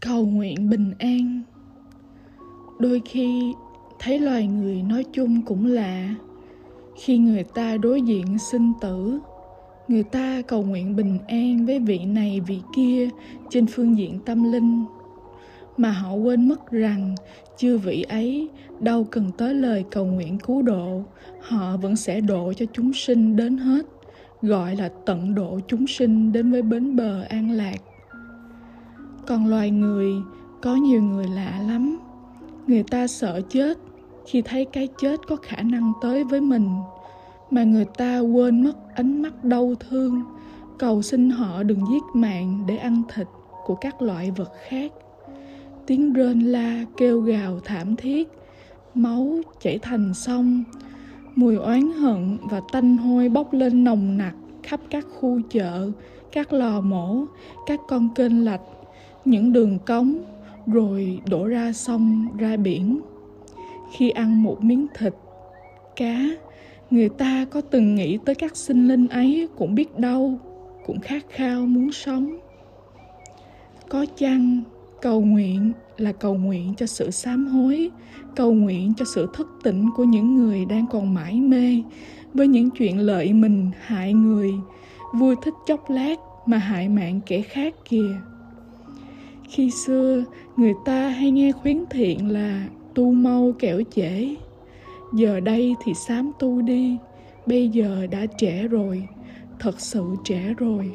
cầu nguyện bình an. Đôi khi, thấy loài người nói chung cũng lạ. Khi người ta đối diện sinh tử, người ta cầu nguyện bình an với vị này, vị kia trên phương diện tâm linh. Mà họ quên mất rằng chưa vị ấy đâu cần tới lời cầu nguyện cứu độ, họ vẫn sẽ độ cho chúng sinh đến hết, gọi là tận độ chúng sinh đến với bến bờ an lạc còn loài người, có nhiều người lạ lắm. Người ta sợ chết khi thấy cái chết có khả năng tới với mình, mà người ta quên mất ánh mắt đau thương. Cầu xin họ đừng giết mạng để ăn thịt của các loại vật khác. Tiếng rên la kêu gào thảm thiết, máu chảy thành sông. Mùi oán hận và tanh hôi bốc lên nồng nặc khắp các khu chợ, các lò mổ, các con kênh lạch những đường cống, rồi đổ ra sông, ra biển. Khi ăn một miếng thịt, cá, người ta có từng nghĩ tới các sinh linh ấy cũng biết đâu, cũng khát khao muốn sống. Có chăng cầu nguyện là cầu nguyện cho sự sám hối, cầu nguyện cho sự thức tỉnh của những người đang còn mãi mê với những chuyện lợi mình hại người, vui thích chốc lát mà hại mạng kẻ khác kìa? Khi xưa, người ta hay nghe khuyến thiện là tu mau kẻo trễ giờ đây thì sám tu đi, bây giờ đã trễ rồi, thật sự trễ rồi.